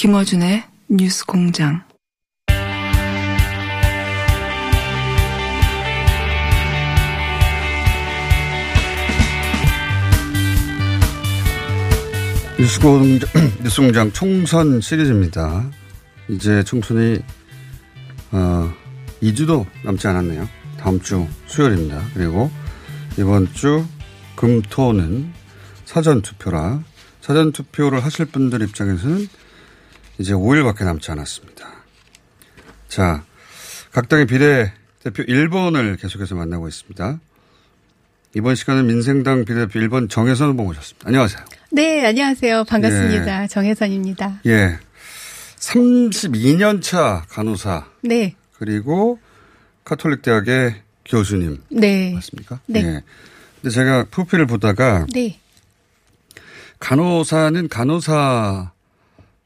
김어준의 뉴스 공장. 뉴스 공장, 뉴스 공장 총선 시리즈입니다. 이제 총선이, 어, 2주도 남지 않았네요. 다음 주 수요일입니다. 그리고 이번 주 금 토는 사전 투표라 사전 투표를 하실 분들 입장에서는 이제 5일밖에 남지 않았습니다. 자, 각 당의 비례대표 1번을 계속해서 만나고 있습니다. 이번 시간은 민생당 비례대표 1번 정혜선 후보 모셨습니다. 안녕하세요. 네, 안녕하세요. 반갑습니다. 예. 정혜선입니다. 예. 32년 차 간호사. 네. 그리고 카톨릭 대학의 교수님. 네. 맞습니까? 네. 예. 근데 제가 프로필을 보다가 네. 간호사는 간호사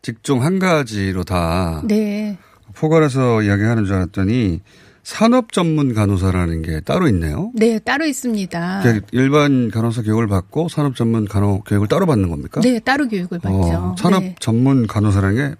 직종 한 가지로 다 네. 포괄해서 이야기하는 줄 알았더니 산업 전문 간호사라는 게 따로 있네요. 네, 따로 있습니다. 일반 간호사 교육을 받고 산업 전문 간호 교육을 따로 받는 겁니까? 네, 따로 교육을 받죠. 어, 산업 네. 전문 간호사라는 게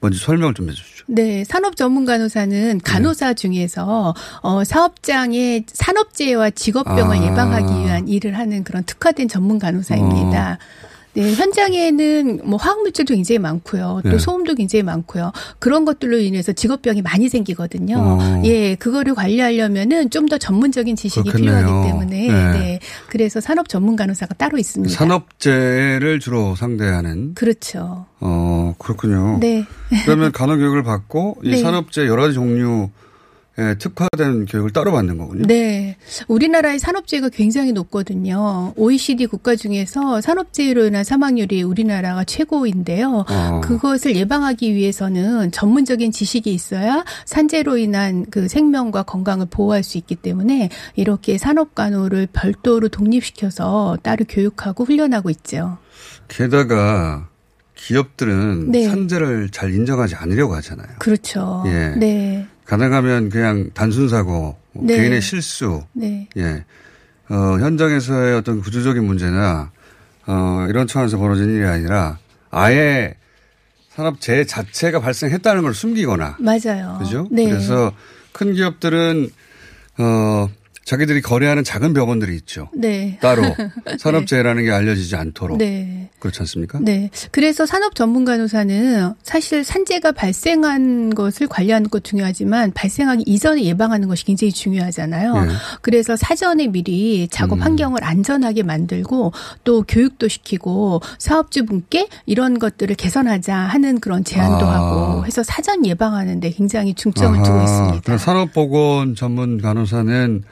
뭔지 설명을 좀 해주시죠. 네, 산업 전문 간호사는 간호사 네. 중에서 어, 사업장의 산업재해와 직업병을 아. 예방하기 위한 일을 하는 그런 특화된 전문 간호사입니다. 어. 네, 현장에는 뭐 화학물질도 굉장히 많고요. 또 네. 소음도 굉장히 많고요. 그런 것들로 인해서 직업병이 많이 생기거든요. 어. 예, 그거를 관리하려면은 좀 더 전문적인 지식이 그렇겠네요. 필요하기 때문에 네. 네. 그래서 산업 전문 간호사가 따로 있습니다. 산업재해를 주로 상대하는 그렇죠. 어, 그렇군요. 네. 그러면 간호 교육을 받고 이 네. 산업재해 여러 가지 종류 예, 특화된 교육을 따로 받는 거군요. 네. 우리나라의 산업재해가 굉장히 높거든요. OECD 국가 중에서 산업재해로 인한 사망률이 우리나라가 최고인데요. 어. 그것을 예방하기 위해서는 전문적인 지식이 있어야 산재로 인한 그 생명과 건강을 보호할 수 있기 때문에 이렇게 산업간호를 별도로 독립시켜서 따로 교육하고 훈련하고 있죠. 게다가 기업들은 네. 산재를 잘 인정하지 않으려고 하잖아요. 그렇죠. 예. 네. 가능하면 그냥 단순 사고, 뭐 네. 개인의 실수, 네. 예, 어, 현장에서의 어떤 구조적인 문제나 어, 이런 차원에서 벌어진 일이 아니라 아예 산업재해 자체가 발생했다는 걸 숨기거나. 맞아요. 그죠? 네. 그래서 큰 기업들은 어, 자기들이 거래하는 작은 병원들이 있죠. 네. 따로 산업재해라는 게 알려지지 않도록. 네. 그렇지 않습니까? 네. 그래서 산업 전문 간호사는 사실 산재가 발생한 것을 관리하는 것 중요하지만 발생하기 이전에 예방하는 것이 굉장히 중요하잖아요. 네. 그래서 사전에 미리 작업 음. 환경을 안전하게 만들고 또 교육도 시키고 사업주분께 이런 것들을 개선하자 하는 그런 제안도 아. 하고 해서 사전 예방하는 데 굉장히 중점을 아하. 두고 있습니다. 산업보건 전문 간호사는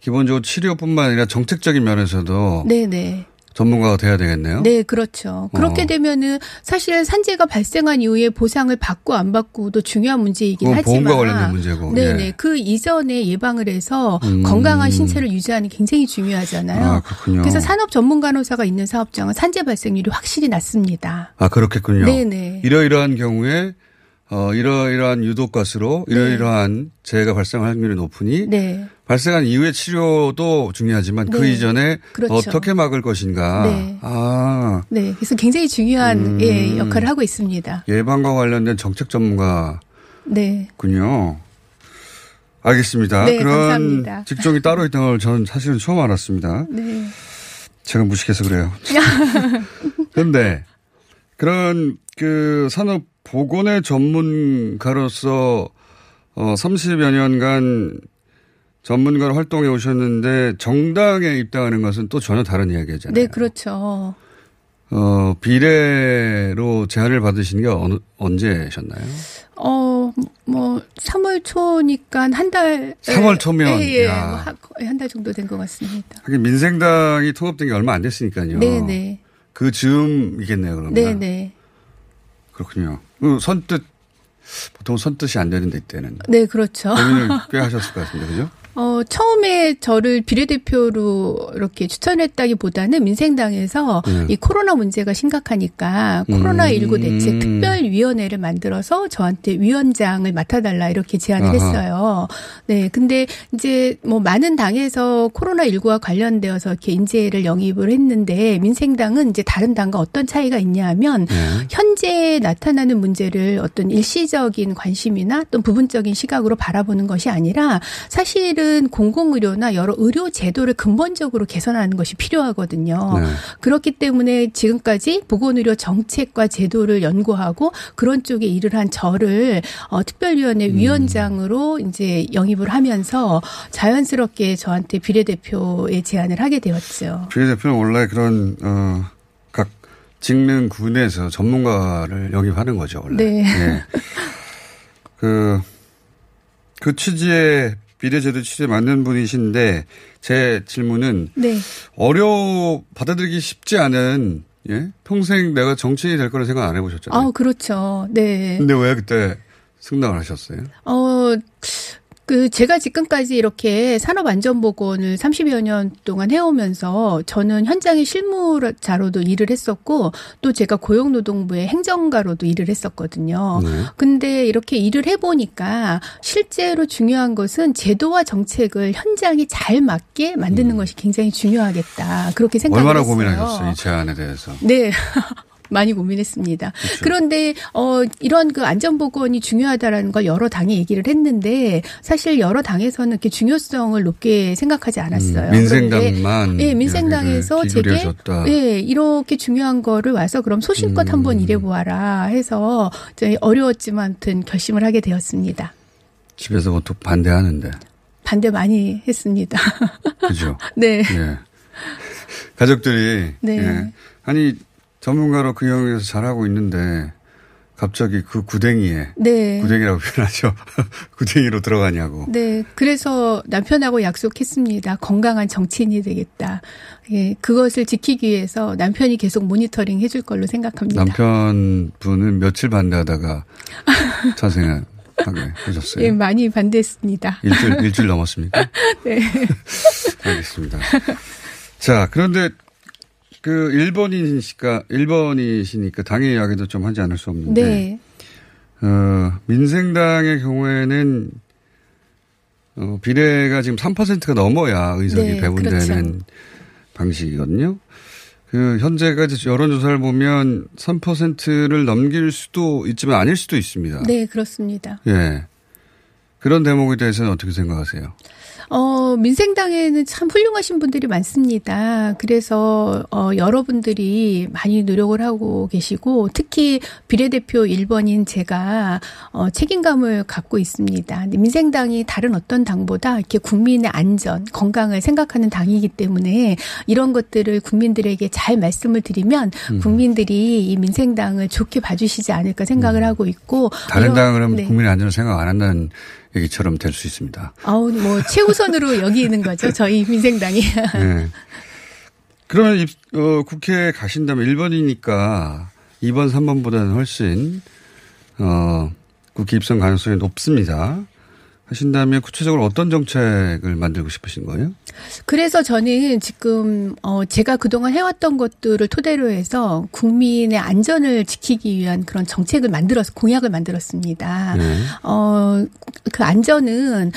기본적으로 치료뿐만 아니라 정책적인 면에서도 네네. 전문가가 돼야 되겠네요. 네, 그렇죠. 그렇게 어. 되면은 사실 산재가 발생한 이후에 보상을 받고 안 받고도 중요한 문제이긴 하지만 보험과 관련된 문제고. 네, 네. 그 이전에 예방을 해서 음. 건강한 신체를 유지하는 게 굉장히 중요하잖아요. 아, 그렇군요. 그래서 산업 전문 간호사가 있는 사업장은 산재 발생률이 확실히 낮습니다. 아, 그렇겠군요. 네, 네. 이러이러한 경우에 어, 이러이러한 유독가스로 네. 이러이러한 재해가 발생할 확률이 높으니 네. 발생한 이후의 치료도 중요하지만 그 네. 그 이전에 그렇죠. 어떻게 막을 것인가. 네. 아. 네. 그래서 굉장히 중요한 음. 예, 역할을 하고 있습니다. 예방과 관련된 정책 전문가. 네. 군요. 알겠습니다. 네, 그런 감사합니다. 직종이 따로 있다는 걸 저는 사실은 처음 알았습니다. 네. 제가 무식해서 그래요. 그런데 그런 그 산업 보건의 전문가로서 어 30여 년간 전문가로 활동해 오셨는데 정당에 입당하는 것은 또 전혀 다른 이야기잖아요. 네, 그렇죠. 어, 비례로 제안을 받으신 게 어느, 언제셨나요? 어, 뭐, 3월 초니까 한 달. 3월 초면? 예, 예. 뭐 한달 정도 된 것 같습니다. 하긴 민생당이 통합된 게 얼마 안 됐으니까요. 네네. 네. 그 즈음이겠네요, 그러면. 네네. 네. 그렇군요. 그 선뜻, 보통 선뜻이 안 되는데, 이때는. 네, 그렇죠. 고민을 꽤 하셨을 것 같은데, 그죠? 어, 어, 처음에 저를 비례대표로 이렇게 추천했다기보다는 민생당에서 네. 이 코로나 문제가 심각하니까 코로나19 음. 대책 특별위원회를 만들어서 저한테 위원장을 맡아달라 이렇게 제안을 아하. 했어요. 네. 근데 이제 뭐 많은 당에서 코로나19와 관련되어서 이렇게 인재를 영입을 했는데 민생당은 이제 다른 당과 어떤 차이가 있냐 하면 네. 현재 나타나는 문제를 어떤 일시적인 관심이나 또 부분적인 시각으로 바라보는 것이 아니라 사실은 공공의료나 여러 의료 제도를 근본적으로 개선하는 것이 필요하거든요. 네. 그렇기 때문에 지금까지 보건의료 정책과 제도를 연구하고 그런 쪽에 일을 한 저를 어, 특별위원회 음. 위원장으로 이제 영입을 하면서 자연스럽게 저한테 비례대표의 제안을 하게 되었죠. 비례대표는 원래 그런 어, 각 직능 군에서 전문가를 영입하는 거죠 원래. 네. 예. 그, 그 취지에 비례제도 취지에 맞는 분이신데 제 질문은 네. 어려 받아들이기 쉽지 않은 예 평생 내가 정치인이 될 거라 생각 안 해보셨잖아요. 아, 그렇죠. 네. 근데 왜 그때 승낙을 하셨어요? 어, 그 제가 지금까지 이렇게 산업안전보건을 30여 년 동안 해오면서 저는 현장의 실무자로도 일을 했었고 또 제가 고용노동부의 행정가로도 일을 했었거든요. 네. 근데 이렇게 일을 해보니까 실제로 중요한 것은 제도와 정책을 현장에 잘 맞게 만드는 것이 굉장히 중요하겠다. 그렇게 생각을 음. 얼마나 했어요. 고민하셨어요 이 제안에 대해서? 네. 많이 고민했습니다. 그렇죠. 그런데 어 이런 그 안전 보건이 중요하다라는 걸 여러 당이 얘기를 했는데 사실 여러 당에서는 이렇게 중요성을 높게 생각하지 않았어요. 음, 민생당만 그런데, 예, 민생당에서 여기를 제게 기울여줬다. 예, 이렇게 중요한 거를 와서 그럼 소신껏 음. 한번 일해 보아라 해서 저희 어려웠지만 아무튼 결심을 하게 되었습니다. 집에서 보통 반대하는데 반대 많이 했습니다. 그죠? 네. 예. 가족들이 네. 예. 아니 전문가로 그 영역에서 잘하고 있는데 갑자기 그 구댕이에 네. 구댕이라고 표현하죠. 구댕이로 들어가냐고. 네, 그래서 남편하고 약속했습니다. 건강한 정치인이 되겠다. 예, 그것을 지키기 위해서 남편이 계속 모니터링 해줄 걸로 생각합니다. 남편분은 며칠 반대하다가 찬성하게 하셨어요. 예, 많이 반대했습니다. 일주일, 일주일 넘었습니까? 네. 알겠습니다. 자, 그런데 그 1번이시니까, 1번이시니까 당의 이야기도 좀 하지 않을 수 없는데. 네. 어, 민생당의 경우에는 어, 비례가 지금 3%가 넘어야 의석이 네, 배분되는 그렇죠. 방식이거든요. 그 현재까지 여론조사를 보면 3%를 넘길 수도 있지만 아닐 수도 있습니다. 네, 그렇습니다. 예. 그런 대목에 대해서는 어떻게 생각하세요? 어, 민생당에는 참 훌륭하신 분들이 많습니다. 그래서, 어, 여러분들이 많이 노력을 하고 계시고, 특히 비례대표 1번인 제가, 어, 책임감을 갖고 있습니다. 민생당이 다른 어떤 당보다 이렇게 국민의 안전, 건강을 생각하는 당이기 때문에 이런 것들을 국민들에게 잘 말씀을 드리면 음. 국민들이 이 민생당을 좋게 봐주시지 않을까 생각을 하고 있고. 음. 다른 당은 네. 국민의 안전을 생각 안 한다는 얘기처럼 될 수 있습니다. 아우, 뭐, 최우선으로 여기는 거죠. 저희 민생당이. 네. 그러면 입, 어, 국회에 가신다면 1번이니까 2번, 3번보다는 훨씬 어, 국회 입성 가능성이 높습니다. 하신다면 구체적으로 어떤 정책을 만들고 싶으신 거예요? 그래서 저는 지금 어 제가 그동안 해왔던 것들을 토대로 해서 국민의 안전을 지키기 위한 그런 정책을 만들어서 공약을 만들었습니다. 네. 어그 안전은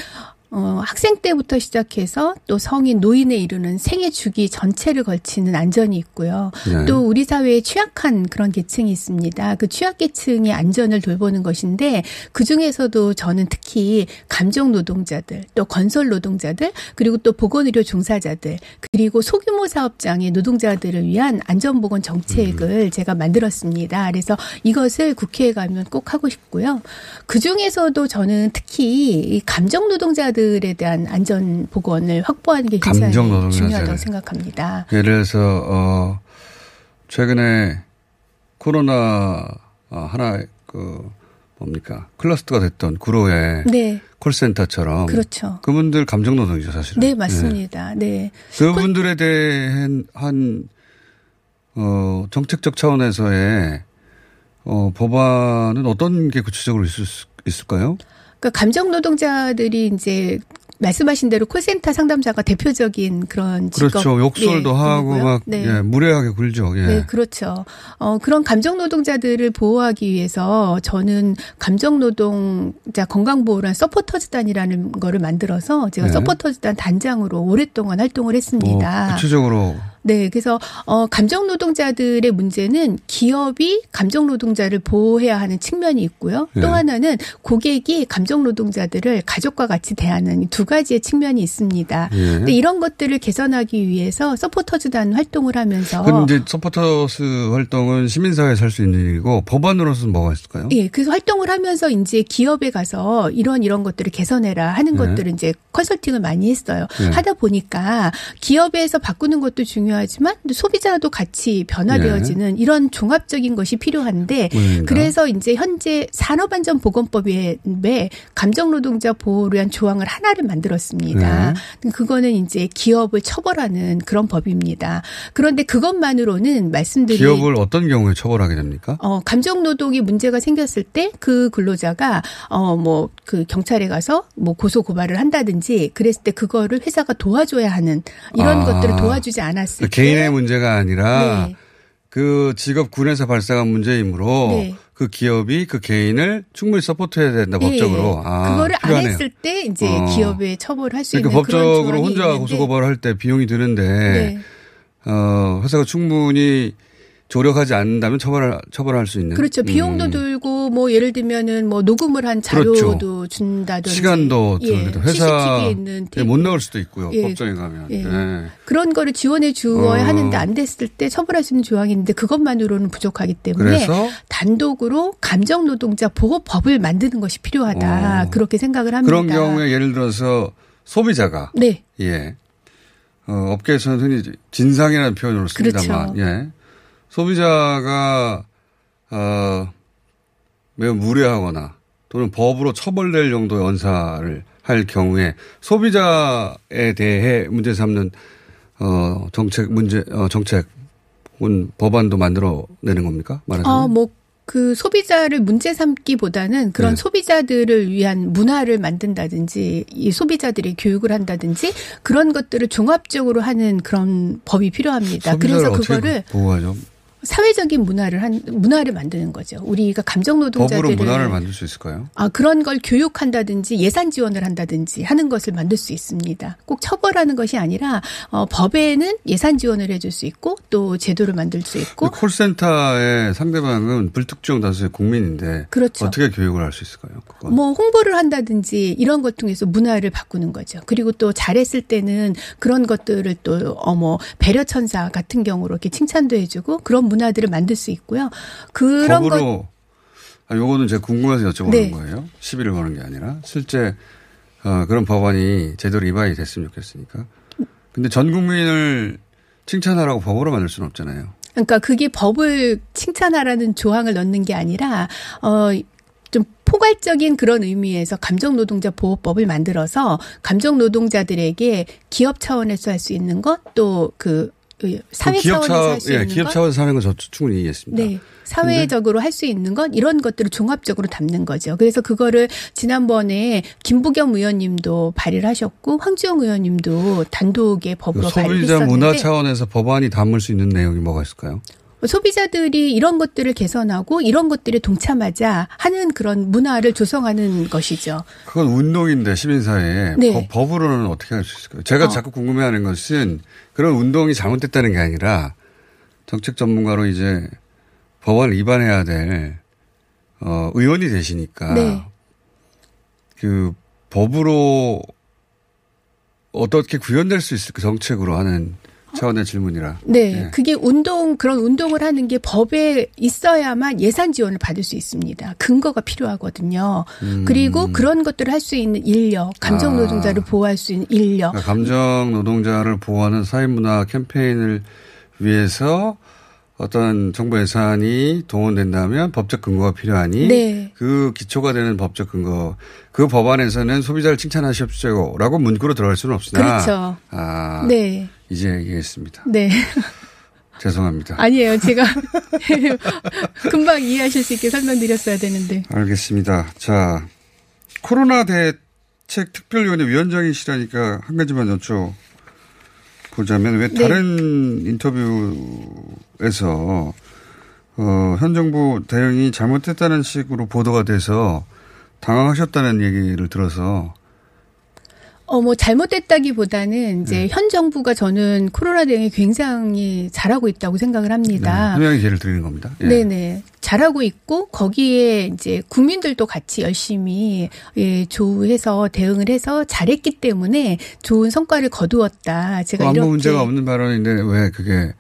어, 학생 때부터 시작해서 또 성인 노인에 이르는 생애 주기 전체를 걸치는 안전이 있고요. 네. 또 우리 사회에 취약한 그런 계층이 있습니다. 그 취약계층의 안전을 돌보는 것인데 그 중에서도 저는 특히 감정 노동자들, 또 건설 노동자들, 그리고 또 보건의료 종사자들, 그리고 소규모 사업장의 노동자들을 위한 안전보건 정책을 제가 만들었습니다. 그래서 이것을 국회에 가면 꼭 하고 싶고요. 그 중에서도 저는 특히 이 감정 노동자들 에 대한 안전 보건을 확보하는 게 굉장히. 중요하다고 생각합니다. 예를 들어서 어, 최근에 코로나 어, 하나 그 뭡니까 클러스터가 됐던 구로의 네, 콜센터처럼 그렇죠. 그분들 감정 노동이죠 사실은. 네, 맞습니다. 네. 그분들에 대한 한 어, 정책적 차원에서의 어, 법안은 어떤 게 구체적으로 있을 수, 있을까요? 그러니까 감정 노동자들이 이제 말씀하신 대로 콜센터 상담사가 대표적인 그런 직업. 그렇죠. 욕설도 네, 하고. 막 네. 예, 무례하게 굴죠. 예. 네, 그렇죠. 어, 그런 감정 노동자들을 보호하기 위해서 저는 감정 노동자 건강 보호란 서포터즈단이라는 거를 만들어서 제가 네. 서포터즈단 단장으로 오랫동안 활동을 뭐 했습니다. 구체적으로 네, 그래서 어 감정 노동자들의 문제는 기업이 감정 노동자를 보호해야 하는 측면이 있고요. 네. 또 하나는 고객이 감정 노동자들을 가족과 같이 대하는 이두 가지의 측면이 있습니다. 예. 근데 이런 것들을 개선하기 위해서 서포터즈단 활동을 하면서 그럼 이제 서포터스 활동은 시민사회에서 할 수 있는 일이고 법안으로서는 뭐가 있을까요? 예, 그래서 활동을 하면서 이제 기업에 가서 이런 이런 것들을 개선해라 하는 네. 것들을 이제 컨설팅을 많이 했어요. 네. 하다 보니까 기업에서 바꾸는 것도 중요 하지만 또 소비자도 같이 변화되어지는 이런 종합적인 것이 필요한데 네. 물론입니다. 그래서 이제 현재 산업안전보건법에 감정노동자 보호를 위한 조항을 하나를 만들었습니다. 그거는 이제 기업을 처벌하는 그런 법입니다. 그런데 그것만으로는 말씀드린 기업을 어떤 경우에 처벌하게 됩니까? 어, 감정 노동이 문제가 생겼을 때 그 근로자가 어, 뭐 그 경찰에 가서 뭐 고소 고발을 한다든지 그랬을 때 그거를 회사가 도와줘야 하는 이런 아. 것들을 도와주지 않았을 때 개인의 문제가 아니라 네. 그 직업 군에서 발생한 문제이므로 네. 그 기업이 그 개인을 충분히 서포트해야 된다 법적으로. 예, 아, 그거를 필요하네요. 안 했을 때 이제 어. 기업에 처벌할 수 그러니까 있는 그런 법적으로 혼자 고소고발을 할 때 비용이 드는데 네. 어, 회사가 충분히 조력하지 않는다면 처벌할 처벌할 수 있는. 그렇죠. 비용도 음. 들고 뭐 예를 들면은 뭐 녹음을 한 자료도 준다든지 시간도 예, 들고 회사 CCTV에 있는 예, 못 나올 수도 있고요. 예. 법정에 가면. 예. 예. 그런 거를 지원해 주어야 어. 하는데 안 됐을 때 처벌할 수 있는 조항이 있는데 그것만으로는 부족하기 때문에 그래서 단독으로 감정 노동자 보호법을 만드는 것이 필요하다. 어. 그렇게 생각을 합니다. 그런 경우에 예를 들어서 소비자가 네. 예. 어, 업계에서는 흔히 진상이라는 표현으로 씁니다만, 그렇죠. 예. 소비자가, 어, 매우 무례하거나 또는 법으로 처벌될 정도의 언사를 할 경우에 소비자에 대해 문제 삼는, 어, 정책, 문제, 어, 정책, 혹은 법안도 만들어내는 겁니까? 말하자면. 어, 뭐, 그 소비자를 문제 삼기보다는 그런 네. 소비자들을 위한 문화를 만든다든지 이 소비자들이 교육을 한다든지 그런 것들을 종합적으로 하는 그런 법이 필요합니다. 그래서 그거를 보호하죠? 사회적인 문화를 한 문화를 만드는 거죠. 우리가 감정 노동자들을 법으로 문화를 만들 수 있을까요? 아, 그런 걸 교육한다든지 예산 지원을 한다든지 하는 것을 만들 수 있습니다. 꼭 처벌하는 것이 아니라 어, 법에는 예산 지원을 해줄 수 있고 또 제도를 만들 수 있고 그 콜센터의 상대방은 불특정 다수의 국민인데 그렇죠. 어떻게 교육을 할 수 있을까요? 그건. 뭐 홍보를 한다든지 이런 것 통해서 문화를 바꾸는 거죠. 그리고 또 잘했을 때는 그런 것들을 또 어머 배려 천사 같은 경우로 이렇게 칭찬도 해주고 그런 문화들을 만들 수 있고요. 그런 것 법으로 아, 요거는 제가 궁금해서 여쭤보는 네. 거예요. 시비를 거는 게 아니라 실제 어, 그런 법안이 제대로 입안이 됐으면 좋겠으니까. 근데 전 국민을 칭찬하라고 법으로 만들 수는 없잖아요. 그러니까 그게 법을 칭찬하라는 조항을 넣는 게 아니라 어. 좀 포괄적인 그런 의미에서 감정노동자 보호법을 만들어서 감정노동자들에게 기업 차원에서 할 수 있는 것 또 그 사회 기업 차원에서 할수 예, 있는 기업 것 차원에서 하는 건저 충분히 이해했습니다. 네. 사회적으로 할 수 있는 것 이런 것들을 종합적으로 담는 거죠. 그래서 그거를 지난번에 김부겸 의원님도 발의를 하셨고 황주영 의원님도 단독의 법으로 그 소비자 발의했었는데 문화 차원에서 법안이 담을 수 있는 내용이 뭐가 있을까요? 소비자들이 이런 것들을 개선하고 이런 것들에 동참하자 하는 그런 문화를 조성하는 것이죠. 그건 운동인데 시민사회에 네. 법, 법으로는 어떻게 할 수 있을까요? 제가 어. 자꾸 궁금해하는 것은 그런 운동이 잘못됐다는 게 아니라 정책 전문가로 이제 법안을 위반해야 될 어, 의원이 되시니까 네. 그 법으로 어떻게 구현될 수 있을까 정책으로 하는 차원의 질문이라. 네, 예. 그게 운동 그런 운동을 하는 게 법에 있어야만 예산 지원을 받을 수 있습니다. 근거가 필요하거든요. 음. 그리고 그런 것들을 할 수 있는 인력, 감정 아. 노동자를 보호할 수 있는 인력, 그러니까 감정 노동자를 보호하는 사회문화 캠페인을 위해서 어떤 정부 예산이 동원된다면 법적 근거가 필요하니 네. 그 기초가 되는 법적 근거 그 법안에서는 소비자를 칭찬하십시오라고 문구로 들어갈 수는 없으나 그렇죠. 아 네, 이제 얘기했습니다. 네. 죄송합니다. 아니에요. 제가 금방 이해하실 수 있게 설명드렸어야 되는데. 알겠습니다. 자 코로나 대책 특별위원회 위원장이시라니까 한 가지만 여쭤 보자면 왜 네. 다른 인터뷰에서 어, 현 정부 대응이 잘못했다는 식으로 보도가 돼서 당황하셨다는 얘기를 들어서 어, 뭐, 잘못됐다기보다는 이제 네. 현 정부가 저는 코로나 대응이 굉장히 잘하고 있다고 생각을 합니다. 네, 분명히 예를 드리는 겁니다. 예. 네네. 잘하고 있고, 거기에 이제 국민들도 같이 열심히, 예, 조해서 대응을 해서 잘했기 때문에 좋은 성과를 거두었다. 제가 아무 이렇게. 문제가 없는 발언인데 왜 그게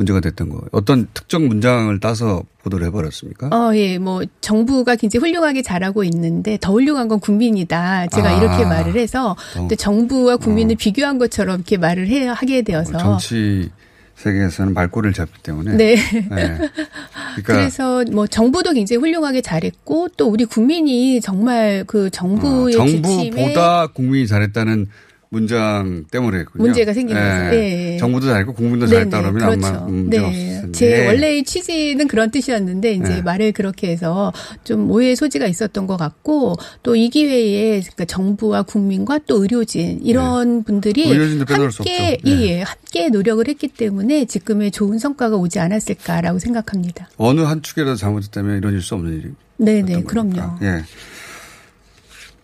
문제가 됐던 거예요? 어떤 특정 문장을 따서 보도를 해버렸습니까? 어, 예, 뭐, 정부가 굉장히 훌륭하게 잘하고 있는데, 더 훌륭한 건 국민이다. 제가 아. 이렇게 말을 해서, 어. 또 정부와 국민을 비교한 것처럼 이렇게 말을 해, 하게 되어서. 정치 세계에서는 말꼬리를 잡기 때문에. 네. 네. 그러니까 그래서 뭐 정부도 굉장히 훌륭하게 잘했고 또 우리 국민이 정말 그 정부의 어, 지침에 정부보다 국민이 잘했다는 문장 때문에 했군요. 문제가 생긴 거죠. 예. 정부도 잘했고 국민도 네네, 잘했다 그러면 그렇죠. 아마 문제가 네. 없을 텐데. 제 원래의 취지는 그런 뜻이었는데 이제 네. 말을 그렇게 해서 좀 오해의 소지가 있었던 것 같고 또 이 기회에 그러니까 정부와 국민과 또 의료진 이런 분들이 네. 수 함께. 네. 예, 예, 함께 노력을 했기 때문에 지금의 좋은 성과가 오지 않았을까라고 생각합니다. 어느 한 축이라도 잘못했다면 이뤄질 수 없는 일이. 네, 네, 어떤 그럼요. 예.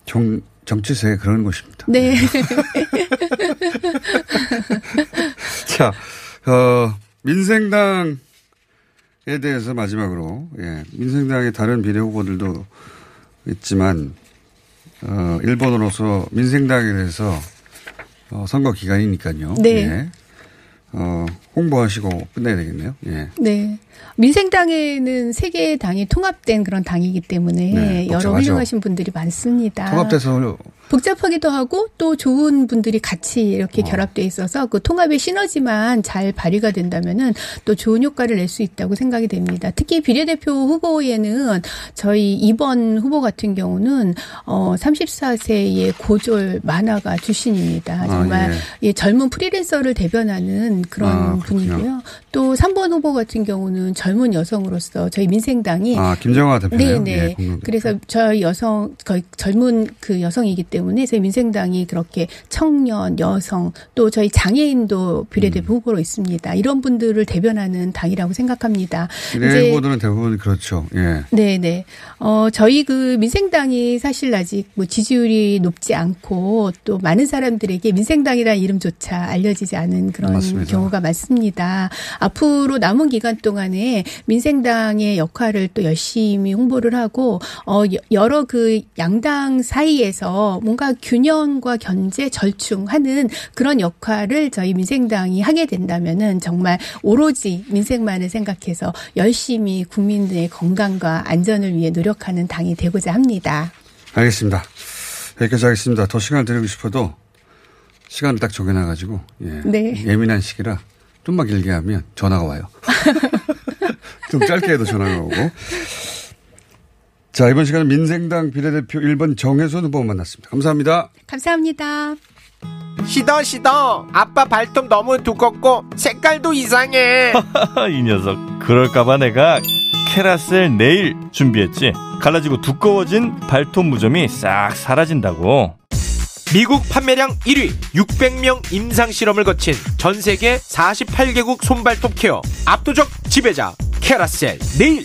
정, 정치 세계 그런 것입니다. 네. 자, 어, 민생당에 대해서 마지막으로, 예, 민생당의 다른 비례 후보들도 있지만, 어, 일본으로서 민생당에 대해서 어, 선거 기간이니까요. 네. 예. 어, 홍보하시고 끝내야 되겠네요. 예. 네. 민생당에는 세 개의 당이 통합된 그런 당이기 때문에 네, 여러. 훌륭하신 분들이 많습니다. 통합돼서 복잡하기도 하고 또 좋은 분들이 같이 이렇게 어. 결합돼 있어서 그 통합의 시너지만 잘 발휘가 된다면은 또 좋은 효과를 낼 수 있다고 생각이 됩니다. 특히 비례대표 후보에는 저희 이번 후보 같은 경우는 어 34세의 고졸 만화가 출신입니다. 아, 정말 예. 예, 젊은 프리랜서를 대변하는 그런 아. 분이고요. 또 3번 후보 같은 경우는 젊은 여성으로서 저희 민생당이 아, 김정화 대표네요. 네네. 예, 공동 대표. 그래서 저희 여성, 거의 젊은 그 여성이기 때문에 저희 민생당이 그렇게 청년, 여성, 또 저희 장애인도 비례대 표 음. 후보로 있습니다. 이런 분들을 대변하는 당이라고 생각합니다. 비례 후보들은 대부분 그렇죠. 예. 네 네. 어, 저희 그 민생당이 사실 아직 뭐 지지율이 높지 않고 또 많은 사람들에게 민생당이라는 이름조차 알려지지 않은 그런 맞습니다. 경우가 많습니다. 앞으로 남은 기간 동안에 민생당의 역할을 또 열심히 홍보를 하고, 어, 여- 여러 그 양당 사이에서 뭔가 균형과 견제, 절충하는 그런 역할을 저희 민생당이 하게 된다면은 정말 오로지 민생만을 생각해서 열심히 국민들의 건강과 안전을 위해 노력하는 당이 되고자 합니다. 알겠습니다. 여기까지 하겠습니다. 더 시간을 드리고 싶어도 시간을 딱 정해놔가지고 예. 네. 예민한 시기라 좀만 길게 하면 전화가 와요. 좀 짧게 해도 전화가 오고. 자 이번 시간은 민생당 비례대표 1번 정혜선 후보 만났습니다. 감사합니다. 감사합니다. 시더 시더 아빠 발톱 너무 두껍고 색깔도 이상해 이 녀석 그럴까봐 내가 캐라셀 네일 준비했지 갈라지고 두꺼워진 발톱 무좀이 싹 사라진다고 미국 판매량 1위 600명 임상 실험을 거친 전 세계 48개국 손발톱 케어 압도적 지배자 캐라셀 네일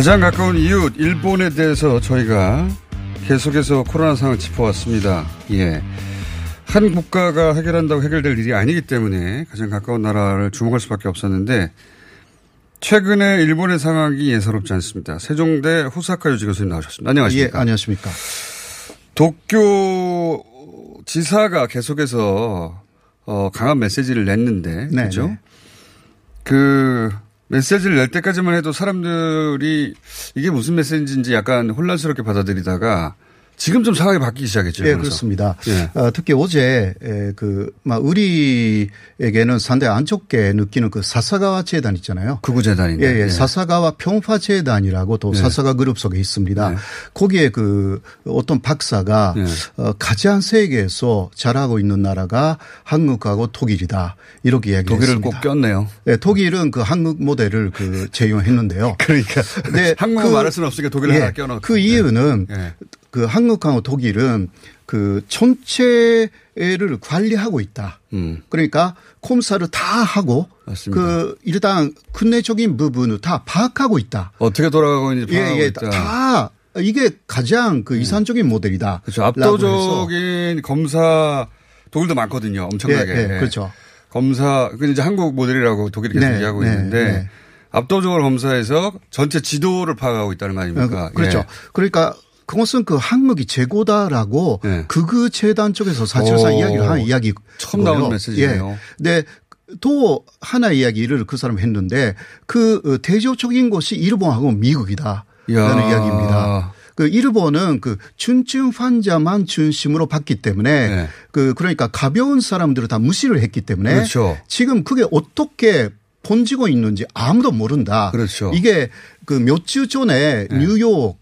가장 가까운 이웃 일본에 대해서 저희가 계속해서 코로나 상황을 짚어왔습니다. 예. 한 국가가 해결한다고 해결될 일이 아니기 때문에 가장 가까운 나라를 주목할 수밖에 없었는데 최근에 일본의 상황이 예사롭지 않습니다. 세종대 후사카 유지 교수님 나오셨습니다. 안녕하십니까? 예, 안녕하십니까. 도쿄 지사가 계속해서 어, 강한 메시지를 냈는데 네, 그죠? 네. 그 메시지를 낼 때까지만 해도 사람들이 이게 무슨 메시지인지 약간 혼란스럽게 받아들이다가 지금 좀 상황이 바뀌기 시작했죠. 예, 그래서. 그렇습니다. 예. 어, 특히 어제 에, 그, 막 우리에게는 상당히 안 좋게 느끼는 그 사사가와 재단 있잖아요. 구구재단인데. 예, 예. 예. 사사가와 평화 재단이라고 또 네. 사사가 그룹 속에 있습니다. 네. 거기에 그 어떤 박사가 네. 어, 가장 세계에서 잘하고 있는 나라가 한국하고 독일이다. 이렇게 이야기를 독일을 했습니다. 꼭 꼈네요. 예, 독일은 그 한국 모델을 그 제용했는데요. 그러니까 네, 한국어 그- 말할 수는 없으니까 독일을 예, 하나 껴넣었고. 그 이유는 예. 그 한국하고 독일은 그 전체를 관리하고 있다. 음. 그러니까 콤사를 다 하고 맞습니다. 그 일단 근내적인 부분을 다 파악하고 있다. 어떻게 돌아가고 있는지 파악하고 예, 예, 있다. 다 이게 가장 그 이산적인 모델이다. 그렇죠. 라고 해서 압도적인 검사 독일도 많거든요. 엄청나게. 예, 예, 그렇죠. 검사 그 이제 한국 모델이라고 독일이 계속 네, 얘기하고 네, 있는데 네. 압도적으로 검사해서 전체 지도를 파악하고 있다는 거 아닙니까? 어, 그렇죠. 예. 그러니까 그것은 그 한국이 최고다라고 네. 극우 재단 쪽에서 사실상 오. 이야기를 한 이야기 처음 나오는 메시지네요. 예. 근데 또 하나 이야기를 그 사람 이 했는데 그 어, 대조적인 것이 일본하고 미국이다. 라는 이야. 이야기입니다. 그 일본은 그 준증 환자만 중심으로 봤기 때문에 네. 그 그러니까 가벼운 사람들을 다 무시를 했기 때문에 그렇죠. 지금 그게 어떻게 번지고 있는지 아무도 모른다. 그렇죠. 이게 그 몇 주 전에 뉴욕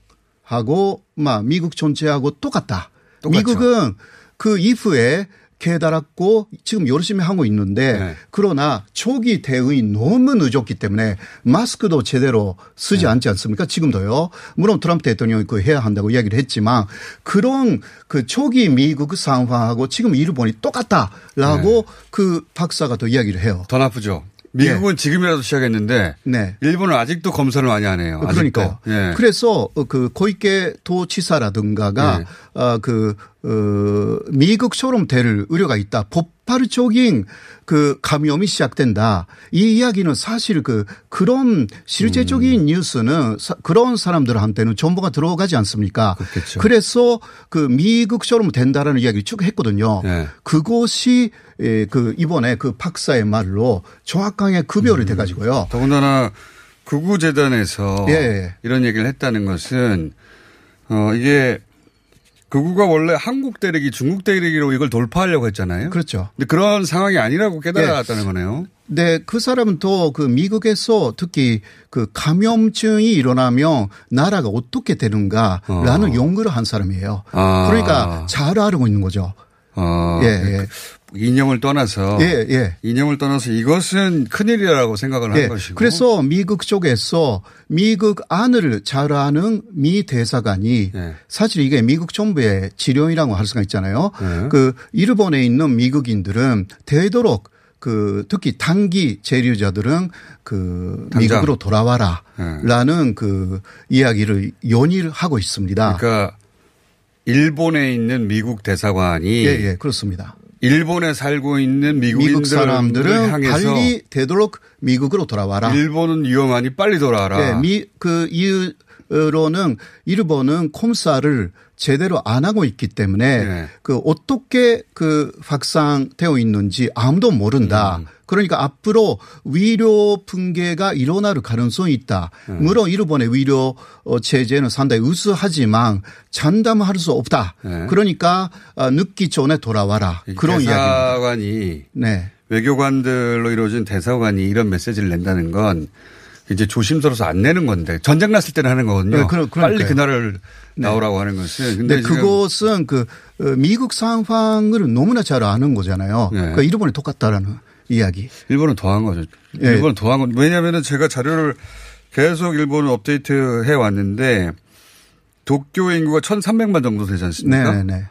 하고 막 미국 전체하고 똑같다. 똑같죠. 미국은 그 이후에 깨달았고 지금 열심히 하고 있는데 네. 그러나 초기 대응이 너무 늦었기 때문에 마스크도 제대로 쓰지 네. 않지 않습니까? 지금도요. 물론 트럼프 대통령이 그 해야 한다고 이야기를 했지만 그런 그 초기 미국 상황하고 지금 일본이 똑같다라고 네. 그 박사가 또 이야기를 해요. 더 나쁘죠. 미국은 지금이라도 시작했는데 네. 일본은 아직도 검사를 많이. 아직도. 그러니까 예. 그래서 어, 그 고이케 도지사라든가가 네. 어그 어, 미국처럼 될 우려가 있다. 폭발적인 그 감염이 시작된다. 이 이야기는 사실 그 그런 실제적인 음. 뉴스는 사- 그런 사람들한테는 정보가 들어가지 않습니까? 그렇겠죠. 그래서 그 미국처럼 된다라는 이야기를 쭉 했거든요. 네. 그것이 에, 그 이번에 그 박사의 말로 정확하게 음. 급여를 돼 가지고요. 더군다나 극우재단에서 예. 이런 얘기를 했다는 것은 어 이게 극우가 원래 한국 대륙이 중국 대륙으로 이걸 돌파하려고 했잖아요. 그렇죠. 근데 그런 상황이 아니라고 깨달았다는 거네요. 네, 그 사람은 또 그 미국에서 특히 그 감염증이 일어나면 나라가 어떻게 되는가라는 어. 연구를 한 사람이에요. 아. 그러니까 잘 알고 있는 거죠. 어, 예, 예. 이념을 떠나서 예, 예. 이념을 떠나서 이것은 큰일이라고 생각을 한 예. 것이고. 그래서 미국 쪽에서 미국 안을 잘 아는 미 대사관이 예. 사실 이게 미국 정부의 지령이라고 할 수가 있잖아요. 예. 그 일본에 있는 미국인들은 되도록 그 특히 단기 재류자들은 그 당장. 미국으로 돌아와라 예. 라는 그 이야기를 연일 하고 있습니다. 그러니까 일본에 있는 미국 대사관이 예, 예, 그렇습니다. 일본에 살고 있는 미국 사람들은 향해서 빨리 되도록 미국으로 돌아와라. 일본은 위험하니 빨리 돌아와라. 네, 미, 그 이유 로는 일본은 콤사를 제대로 안 하고 있기 때문에 네. 그 어떻게 그 확산되어 있는지 아무도 모른다. 음. 그러니까 앞으로 위료 붕괴가 일어날 가능성이 있다. 네. 물론 일본의 위료 어, 체제는 상당히 우수하지만 장담할 수 없다. 네. 그러니까 어, 늦기 전에 돌아와라. 이 그런 이야기입니다. 대사관이 네. 외교관들로 이루어진 대사관이 이런 메시지를 낸다는 건 이제 조심스러워서 안 내는 건데 전쟁 났을 때는 하는 거거든요. 네, 그러- 빨리. 그날을 나오라고 하는 것은. 근데 근데 그것은 그 어, 미국 상황을 너무나 잘 아는 거잖아요. 네. 그러니까 일본이 똑같다라는 이야기. 일본은 더한 거죠. 예. 일본은 더한 건 왜냐하면 제가 자료를 계속 일본을 업데이트 해 왔는데 도쿄 인구가 1,300만 정도 되지 않습니까? 네, 네.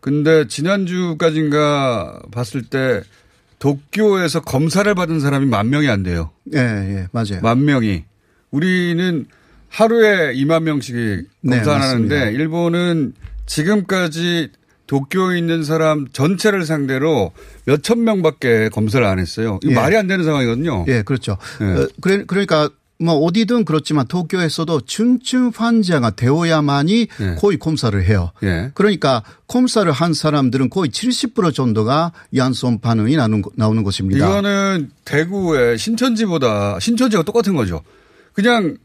근데 지난주까지인가 봤을 때 도쿄에서 검사를 받은 사람이 만 명이 안 돼요. 예, 예, 맞아요. 만 명이. 우리는 하루에 2만 명씩 네, 검사하는데 맞습니다. 일본은 지금까지 도쿄에 있는 사람 전체를 상대로 몇천 명밖에 검사를 안 했어요. 이거 예. 말이 안 되는 상황이거든요. 예, 그렇죠. 예. 어, 그래, 그러니까 뭐 어디든 그렇지만 도쿄에서도 중증 환자가 되어야만이 예. 거의 검사를 해요. 예. 그러니까 검사를 한 사람들은 거의 70% 정도가 양성 반응이 나오는, 거- 나오는 것입니다. 이거는 대구의 신천지보다 신천지가 똑같은 거죠. 그냥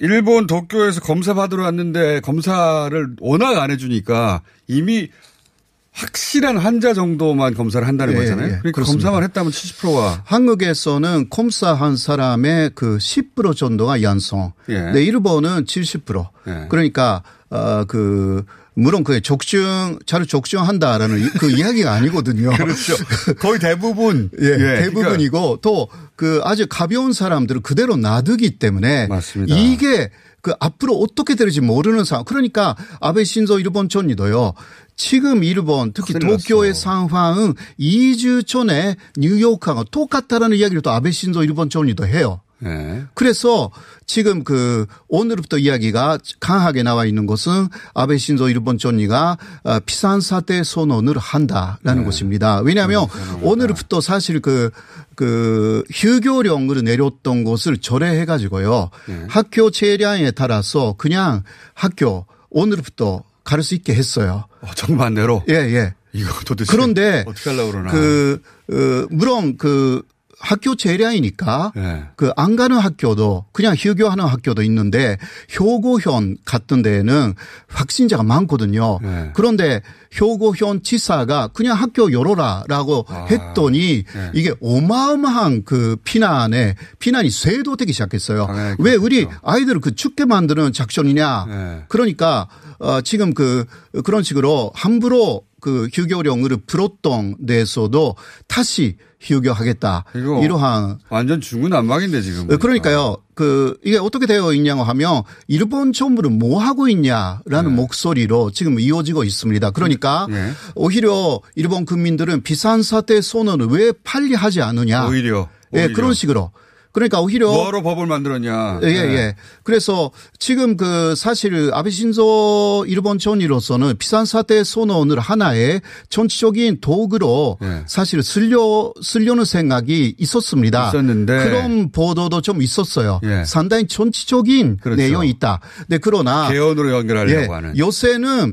일본 도쿄에서 검사 받으러 왔는데 검사를 워낙 안 해주니까 이미 확실한 환자 정도만 검사를 한다는 예, 거잖아요. 예, 그러니까 그렇습니다. 검사만 했다면 70%가 한국에서는 검사한 사람의 그 10% 정도가 양성. 예. 네, 일본은 70%. 예. 그러니까 어그 물론 그 적중 자료 적중한다라는 이- 그 이야기가 아니거든요. 그렇죠. 거의 대부분 예, 예, 그러니까 대부분이고 또그 아주 가벼운 사람들은 그대로 놔두기 때문에 맞습니다. 이게 그 앞으로 어떻게 될지 모르는 상황. 그러니까 아베 신조 일본 총리도요. 지금 일본 특히 도쿄의 났어. 상황은 2주 전에 뉴욕하고 똑같다라는 이야기를 또 아베 신조 일본 총리도 해요. 예. 그래서 지금 그 오늘부터 이야기가 강하게 나와 있는 것은 아베 신조 일본 총리가 어, 비상사태 선언을 한다라는 것입니다. 왜냐하면 오늘부터 사실 그, 그 휴교령을 내렸던 것을 절해해 가지고요. 학교 체량에 따라서 그냥 학교 오늘부터 갈수 있게 했어요. 어, 정반대로 예, 예. 이거 도대체 그런데 어떻게 하려고 그러나. 그, 어, 물론 그 학교 재량이니까 예. 그안 가는 학교도 그냥 휴교하는 학교도 있는데 효고현 같은 데에는 확진자가 많거든요. 네. 그런데 효고현 지사가 그냥 학교 열어라라고 아, 했더니 네. 이게 어마어마한 그 피난에 피난이 쇄도되기 시작했어요. 당연히 왜 우리. 아이들을 그 죽게 만드는 작전이냐. 네. 그러니까 어 지금 그 그런 식으로 함부로 그 휴교령을 풀었던 데에서도 다시 휴교하겠다. 이러한 완전 중구난방인데 지금. 어, 그러니까요. 그 이게 어떻게 되어 있냐고 하면 일본 정부는 뭐 하고 있냐라는 목소리로 지금 이어지고 있습니다. 그러니까 예. 오히려 일본 국민들은 비상 사태 선언을 왜 빨리 하지 않느냐. 오히려, 예, 오히려. 그런 식으로. 그러니까 오히려 뭐하러 법을 만들었냐. 예, 예. 그래서 지금 그 사실 아베 신조 일본 총리로서는 비상사태 선언을 하나의 정치적인 도구로 예. 사실 쓸려, 쓰려는 생각이 있었습니다. 있었는데. 그런 보도도 좀 있었어요. 예. 상당히 정치적인 그렇죠. 내용이 있다. 네, 그러나 개헌으로 연결하려고 예, 하는. 요새는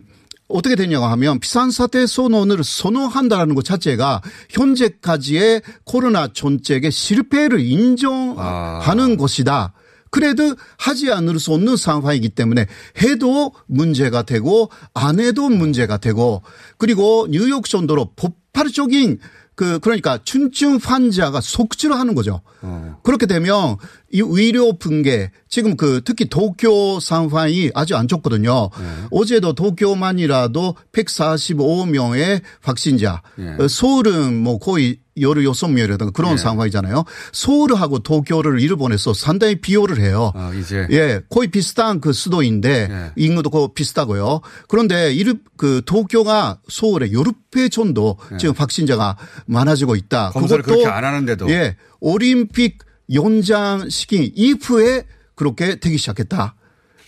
어떻게 됐냐고 하면 비상사태 선언을 선언한다라는 것 자체가 현재까지의 코로나 정책의 실패를 인정하는 아. 것이다. 그래도 하지 않을 수 없는 상황이기 때문에 해도 문제가 되고 안 해도 문제가 되고 그리고 뉴욕 정도로 폭발적인 그 그러니까 중증 환자가 속출하는 거죠. 어. 그렇게 되면 이 의료 붕괴 지금 그 특히 도쿄 상황이 아주 안 좋거든요. 네. 어제도 도쿄만이라도 145명의 확진자. 예. 어, 서울은 뭐 거의 16명이라든가 그런 예. 상황이잖아요. 서울하고 도쿄를 일본에서 상당히 비교를 해요. 아, 이제. 예, 거의 비슷한 그 수도인데 예. 인구도 거의 비슷하고요. 그런데 이르 그 도쿄가 서울의 10배 정도 지금 확진자가 많아지고 있다. 예. 검사를 그렇게 안 하는데도. 예, 올림픽 연장시킨 이후에 그렇게 되기 시작했다.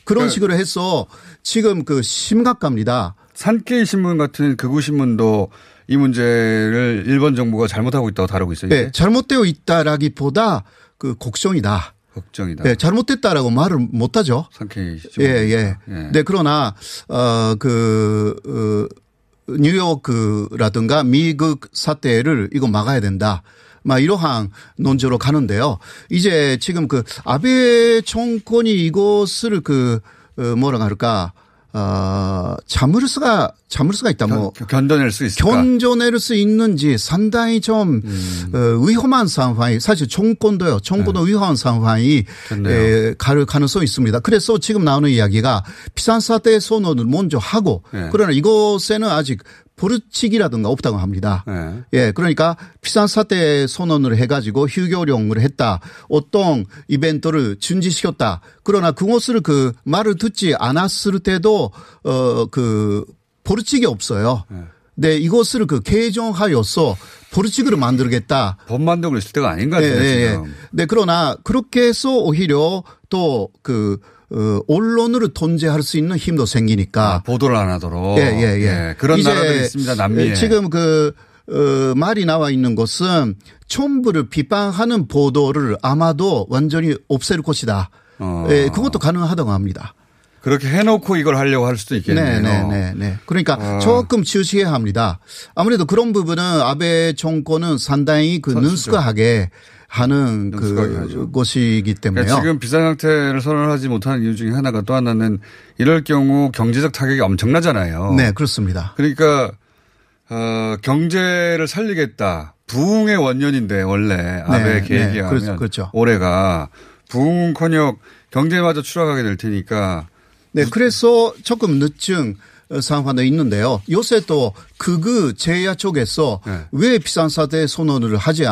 그런 그러니까 식으로 해서 지금 그 심각합니다. 산케이 신문 같은 극우 신문도 이 문제를 일본 정부가 잘못하고 있다고 다루고 있어요. 예, 잘못되어 있다라기보다 그 걱정이다. 걱정이다. 예, 잘못됐다라고 말을 못 하죠. 산케이 예, 신문. 예. 네, 그러나, 어, 그, 어, 뉴욕라든가 미국 사태를 이거 막아야 된다. 막 이러한 논조로 가는데요. 이제 지금 그 아베 정권이 이것을 그, 어, 뭐라 할까, 어, 참을 수가, 참을 수가 있다. 뭐. 견- 견뎌낼 수 있을까? 견뎌낼 수 있는지 상당히 좀 음. 어, 위험한 상황이 사실 정권도요. 정권도 위험한 상황이 네. 에, 갈 가능성이 있습니다. 그래서 지금 나오는 이야기가 비상 사태 선언을 먼저 하고 네. 그러나 이곳에는 아직 버릇치기라든가 없다고 합니다. 네. 예, 그러니까 비상사태 선언을 해가지고 휴교령을 했다. 어떤 이벤트를 중지시켰다. 그러나 그것을 그 말을 듣지 않았을 때도 어그 버릇치기 없어요. 네, 이것을 그 개정하여서 버릇치기를 만들겠다. 법 만들고 있을 때가 아닌 것 같아요. 예, 예, 예. 지금. 네, 그러나 그렇게 해서 오히려 또 그, 어, 언론으로 통제할 수 있는 힘도 생기니까 아, 보도를 안 하도록. 예, 예, 예. 그런 나라들이 있습니다. 남미에. 지금 그, 어, 말이 나와 있는 것은 첨부를 비판하는 보도를 아마도 완전히 없앨 것이다. 어. 예, 그것도 가능하다고 합니다. 그렇게 해놓고 이걸 하려고 할 수도 있겠네요. 네, 네, 네, 네. 그러니까 어. 조금 주시해야 합니다. 아무래도 그런 부분은 아베 정권은 상당히 그 선수죠. 능숙하게 하는 그 하죠. 것이기 때문에요. 그러니까 지금 비상 상태를 선언하지 못하는 이유 중에 하나가 또 하나는 이럴 경우 경제적 타격이 엄청나잖아요. 네, 그렇습니다. 그러니까 어, 경제를 살리겠다. 부흥의 원년인데 원래 아베 네, 계획이 네, 그렇죠, 그렇죠. 올해가 부흥커녕 경제마저 추락하게 될 테니까 네, 그래서 조금 늦은 상황도 있는데요. 요새 또 극우 제야 쪽에서 네. 왜 비상사태 선언을 하지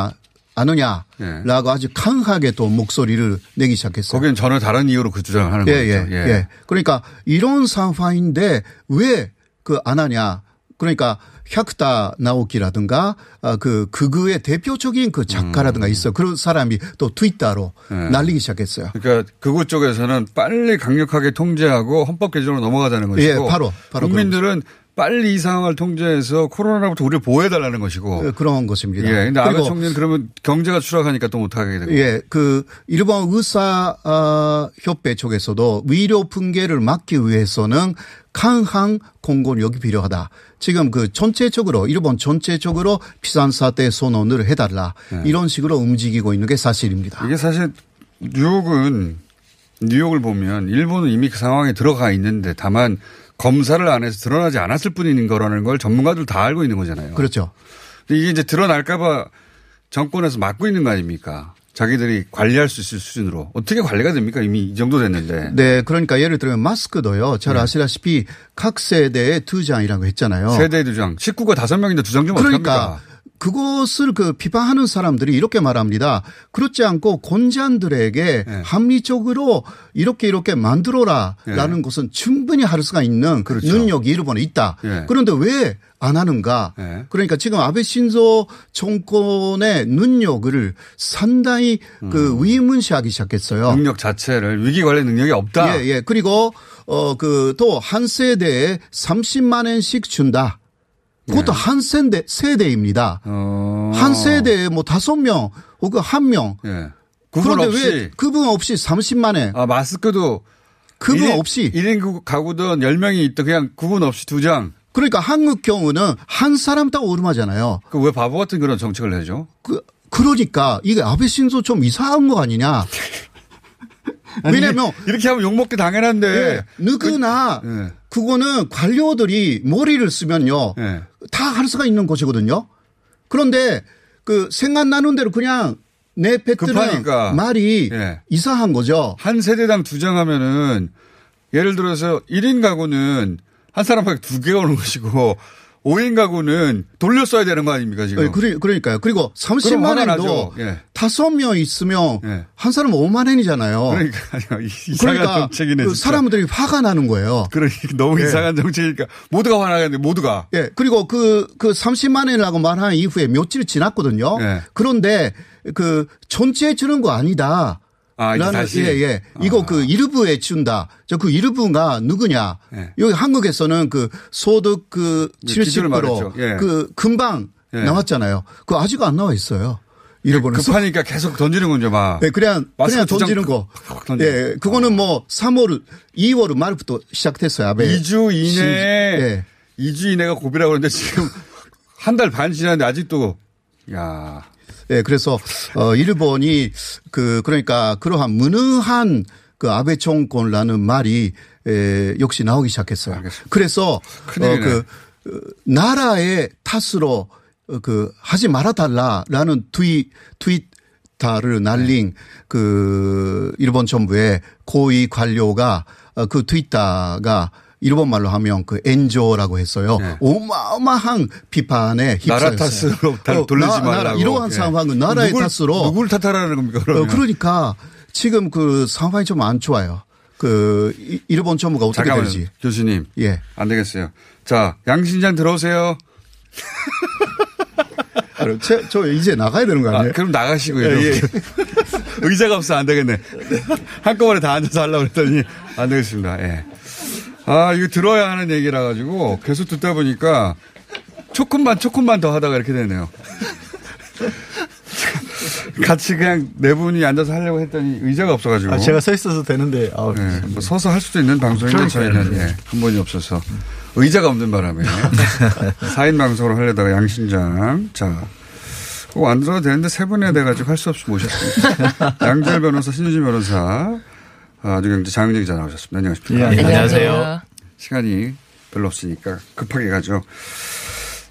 않- 않느냐라고 아주 강하게 또 목소리를 내기 시작했어요. 거기는 전혀 다른 이유로 그 주장을 하는 예, 거죠. 예, 예. 그러니까 이런 상황인데 왜 그 안 하냐. 그러니까 샤크타 나오키라든가 아, 그 극우의 대표적인 그 작가라든가 있어. 그런 사람이 또 트위터로 음. 네. 날리기 시작했어요. 그러니까 극우 쪽에서는 빨리 강력하게 통제하고 헌법 개정으로 넘어가자는 것이고 예, 바로, 바로 국민들은 빨리 이 상황을 통제해서 코로나로부터 우리를 보호해달라는 것이고. 어, 그런 것입니다. 예. 근데 아베 총리는 그러면 경제가 추락하니까 또 못하게 되고. 예, 그 일본 의사 어, 협회 쪽에서도 위료 붕괴를 막기 위해서는 강한 공권력이 필요하다. 지금 그 전체적으로 일본 전체적으로 비상사태 선언을 해달라 이런 식으로 움직이고 있는 게 사실입니다. 이게 사실 뉴욕은 뉴욕을 보면 일본은 이미 그 상황에 들어가 있는데 다만 검사를 안 해서 드러나지 않았을 뿐인 거라는 걸 전문가들 다 알고 있는 거잖아요. 그렇죠. 이게 이제 드러날까봐 정권에서 막고 있는 거 아닙니까? 자기들이 관리할 수 있을 수준으로 어떻게 관리가 됩니까? 이미 이 정도 됐는데. 네, 그러니까 예를 들면 마스크도요. 잘 네. 아시다시피 각 세대의 두 장이라고 했잖아요. 세대 두 장, 식구가 다섯 명인데 두 장좀 그러니까 어떡합니까? 그것을 그 비판하는 사람들이 이렇게 말합니다. 그렇지 않고 곤잔들에게 네. 합리적으로 이렇게 이렇게 만들어라라는 네. 것은 충분히 할 수가 있는 그렇죠. 능력이 일본에 있다. 네. 그런데 왜 안 하는가? 네. 그러니까 지금 아베 신조 정권의 능력을 상당히 그 의문시하기 시작했어요. 음. 능력 자체를 위기 관리 능력이 없다. 예, 예. 그리고 어 그 또 한 세대에 30만 원씩 준다. 그것도 한 세대 세대입니다. 네. 어. 한 세대에 뭐 다섯 명 혹은 한 명. 예. 구분 그런데 없이 왜 그분 없이 30만 원 아, 마스크도 그분 일인- 없이 1인 가구든 10명이 있다 그냥 구분 없이 두 장. 그러니까 한국 경우는 한 사람 딱 오름하잖아요. 그 왜 바보 같은 그런 정책을 내죠? 그 그러니까 이게 아베 신조 좀 이상한 거 아니냐? 왜냐면 이렇게 하면 욕먹기 당연한데. 예, 누구나 예. 그거는 관료들이 머리를 쓰면요. 예. 다 할 수가 있는 것이거든요. 그런데 그 생각나는 대로 그냥 내뱉드는 급하니까. 말이 예. 이상한 거죠. 한 세대당 두 장 하면은 예를 들어서 1인 가구는 한 사람밖에 두 개가 오는 것이고 5인 가구는 돌려 써야 되는 거 아닙니까 지금? 예, 그러, 그러니까요. 그리고 그럼 30만 화가 원도. 예. 다섯 명 있으면 예. 한 사람 5만 원이잖아요. 그러니까 이상한 그러니까 정책이네. 그. 사람들이 화가 나는 거예요. 그러니까 너무 예. 이상한 정책이니까 모두가 화나겠는데 모두가. 예. 그리고 그, 그 30만 원이라고 말한 이후에 며칠 지났거든요. 예. 그런데 그 전체에 주는 거 아니다. 아, 이제 라는, 다시? 예, 예. 이거 아. 그 일부에 준다. 저 그 일부가 누구냐. 예. 여기 한국에서는 그 소득 그 네, 기준을 70%. 말했죠. 예. 그 금방 예. 나왔잖아요. 그거 아직 안 나와 있어요. 일본에서. 급하니까 계속 던지는 건죠 막. 예, 그냥, 그냥 던지는 거. 팍 던지는 예, 그거는 뭐 3월, 2월 말부터 시작됐어요. 아베. 2주 이내에 예. 2주 이내가 고비라고 그러는데 지금 한 달 반 지났는데 아직도 야. 예, 그래서 어 일본이 그 그러니까 그러한 무능한 그 아베 정권이라는 말이 에, 역시 나오기 시작했어요. 알겠습니다. 그래서 큰일이네. 어 그 나라의 탓으로 어, 그 하지 말아 달라라는 트윗 트윗 타를 날린 그 일본 정부의 고위 관료가 어, 그 트윗타가 일본 말로 하면 그 엔조라고 했어요. 네. 어마어마한 비판에 나라 휩싸였어요. 탓으로 다 어, 돌리지 나- 나라, 말라고. 이러한 예. 상황은 나라의 누굴, 탓으로 누굴 탓하라는 겁니까? 어, 그러면. 그러니까 지금 그 상황이 좀 안 좋아요. 그 이- 일본 정부가 어떻게 잠깐만요. 될지. 교수님. 예. 안 되겠어요. 자, 양신장 들어오세요. 아니, 저, 저 이제 나가야 되는 거 아, 아니에요? 그럼 나가시고요. 예, 예. 의자가 없어 안 되겠네. 한꺼번에 다 앉아서 하려고 했더니 안 되겠습니다. 예. 아, 이거 들어야 하는 얘기라 가지고 계속 듣다 보니까 조금만 조금만 더 하다가 이렇게 되네요. 같이 그냥 네 분이 앉아서 하려고 했더니 의자가 없어가지고. 아, 제가 서 있어서 되는데, 아, 네, 뭐 서서 할 수도 있는 방송인데 저희는 예, 한 번이 없어서 의자가 없는 바람에 4인 방송으로 하려다가 양신장 자. 꼭안 들어도 되는데 세 분이나 돼가지고 할 수 없이 모셨습니다. 양재열 변호사, 신유진 변호사, 아, 아주경제 장윤정 기자 나오셨습니다. 안녕하십니까. 예, 안녕하세요. 시간이 별로 없으니까 급하게 가죠.